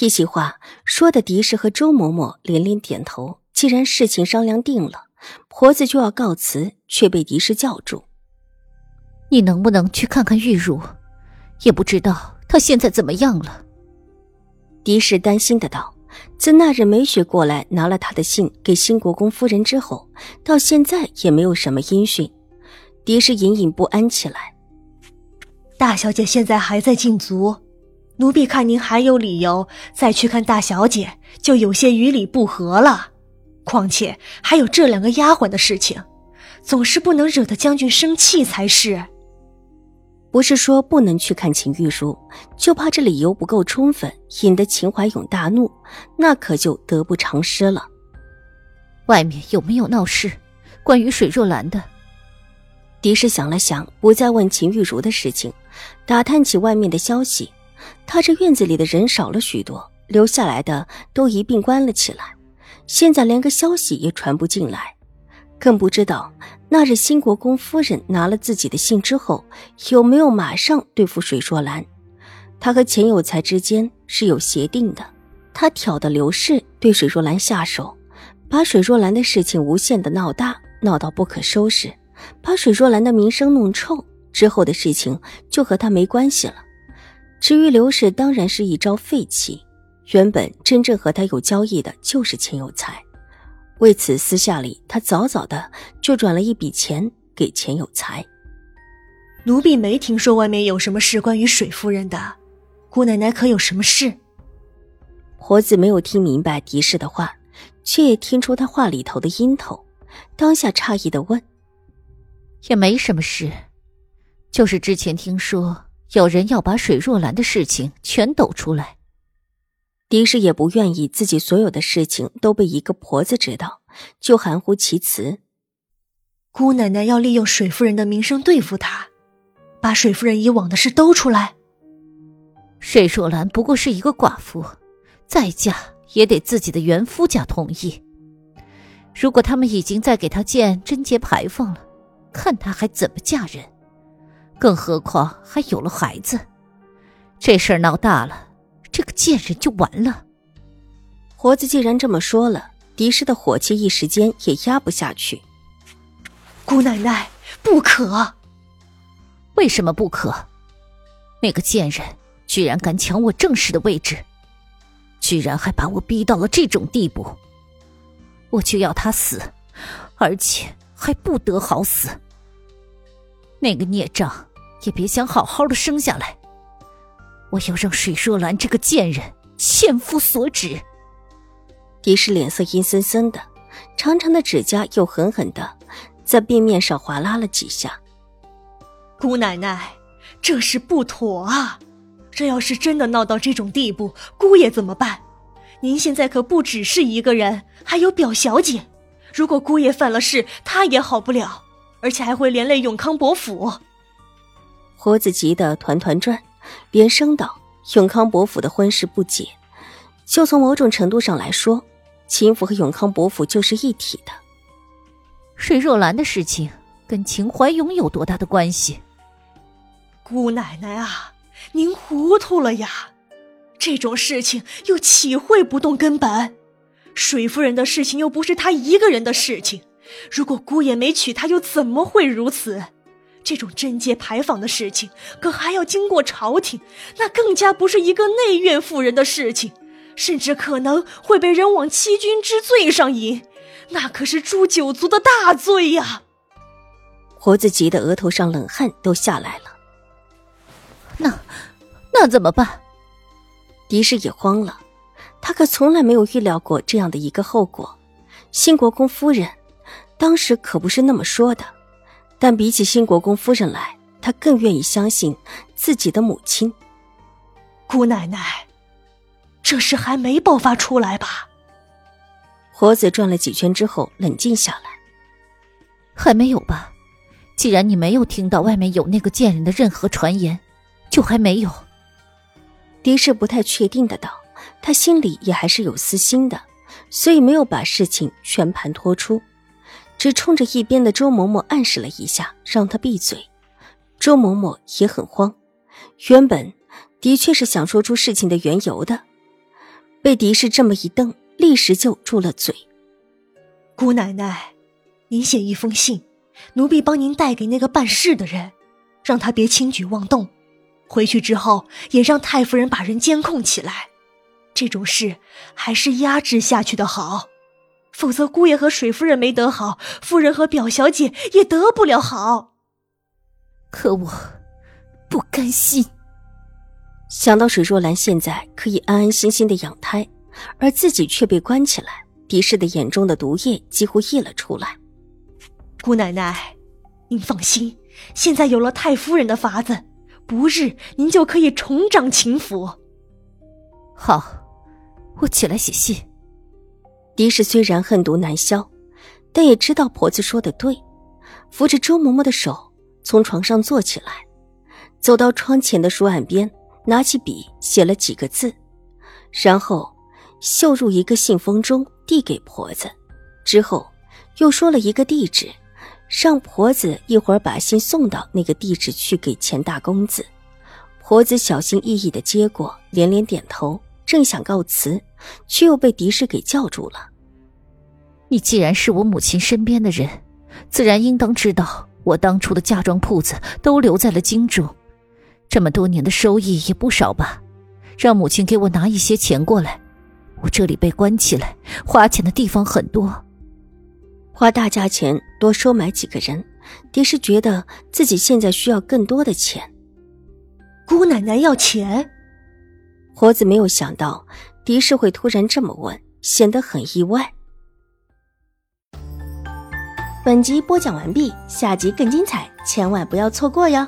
一席话说的，狄氏和周嬷嬷连连点头。既然事情商量定了，婆子就要告辞，却被狄氏叫住：“你能不能去看看玉茹？也不知道她现在怎么样了。”狄氏担心的道：“自那日梅雪过来拿了他的信给新国公夫人之后，到现在也没有什么音讯。”狄氏隐隐不安起来。大小姐现在还在禁足。奴婢看您还有理由再去看大小姐，就有些与理不合了。况且还有这两个丫鬟的事情，总是不能惹得将军生气才是。不是说不能去看秦玉茹，就怕这理由不够充分，引得秦怀勇大怒，那可就得不偿失了。外面有没有闹事？关于水若兰的？狄氏想了想，不再问秦玉茹的事情，打探起外面的消息。他这院子里的人少了许多，留下来的都一并关了起来，现在连个消息也传不进来，更不知道那日新国公夫人拿了自己的信之后，有没有马上对付水若兰。他和钱有才之间是有协定的，他挑的刘氏对水若兰下手，把水若兰的事情无限的闹大，闹到不可收拾，把水若兰的名声弄臭，之后的事情就和他没关系了。至于刘氏，当然是一招废弃。原本真正和他有交易的就是钱有才，为此私下里他早早的就转了一笔钱给钱有才。奴婢没听说外面有什么事关于水夫人的，姑奶奶可有什么事？婆子没有听明白狄氏的话，却也听出他话里头的音头，当下诧异的问：“也没什么事，就是之前听说。”有人要把水若兰的事情全抖出来，狄氏也不愿意自己所有的事情都被一个婆子知道，就含糊其辞：“姑奶奶要利用水夫人的名声对付她，把水夫人以往的事兜出来。水若兰不过是一个寡妇，再嫁也得自己的原夫家同意。如果他们已经在给她建贞节牌坊了，看她还怎么嫁人。”更何况还有了孩子，这事儿闹大了，这个贱人就完了。活子既然这么说了，狄氏的火气一时间也压不下去。姑奶奶，不可！为什么不可？那个贱人居然敢抢我正室的位置，居然还把我逼到了这种地步，我就要他死，而且还不得好死。那个孽障！也别想好好的生下来！我要让水若兰这个贱人千夫所指。狄氏脸色阴森森的，长长的指甲又狠狠的在壁面上划拉了几下。姑奶奶，这事不妥啊！这要是真的闹到这种地步，姑爷怎么办？您现在可不只是一个人，还有表小姐。如果姑爷犯了事，她也好不了，而且还会连累永康伯府。婆子急得团团转，连声道：“永康伯府的婚事不解，就从某种程度上来说，秦府和永康伯府就是一体的。水若兰的事情跟秦怀勇有多大的关系？姑奶奶啊，您糊涂了呀！这种事情又岂会不动根本？水夫人的事情又不是她一个人的事情，如果姑爷没娶她，又怎么会如此？”这种贞节牌坊的事情，可还要经过朝廷，那更加不是一个内院妇人的事情，甚至可能会被人往欺君之罪上引，那可是诛九族的大罪呀！婆子急得额头上冷汗都下来了。那，那怎么办？狄氏也慌了，他可从来没有预料过这样的一个后果。新国公夫人当时可不是那么说的。但比起新国公夫人来，他更愿意相信自己的母亲。姑奶奶，这事还没爆发出来吧？火子转了几圈之后，冷静下来。还没有吧？既然你没有听到外面有那个贱人的任何传言，就还没有。狄氏不太确定的道，他心里也还是有私心的，所以没有把事情全盘托出，只冲着一边的周嬷嬷暗示了一下，让他闭嘴。周嬷嬷也很慌，原本的确是想说出事情的缘由的，被狄氏这么一瞪。立时就住了嘴。姑奶奶，您写一封信，奴婢帮您带给那个办事的人，让他别轻举妄动。回去之后，也让太夫人把人监控起来。这种事还是压制下去的好，否则姑爷和水夫人没得好，夫人和表小姐也得不了好。可我不甘心。想到水若兰现在可以安安心心的养胎。而自己却被关起来，狄氏的眼中的毒液几乎溢了出来。姑奶奶，您放心，现在有了太夫人的法子，不日您就可以重掌秦府。好，我起来写信。狄氏虽然恨毒难消，但也知道婆子说的对，扶着周嬷嬷的手从床上坐起来，走到窗前的书案边，拿起笔写了几个字，然后。绣入一个信封中，递给婆子，之后又说了一个地址，让婆子一会儿把信送到那个地址去给钱大公子。婆子小心翼翼的接过，连连点头，正想告辞，却又被狄氏给叫住了。你既然是我母亲身边的人，自然应当知道，我当初的嫁妆铺子都留在了京中，这么多年的收益也不少吧？让母亲给我拿一些钱过来。我这里被关起来，花钱的地方很多，花大价钱多收买几个人，狄氏觉得自己现在需要更多的钱。姑奶奶要钱，婆子没有想到狄氏会突然这么问，显得很意外。本集播讲完毕，下集更精彩，千万不要错过哟。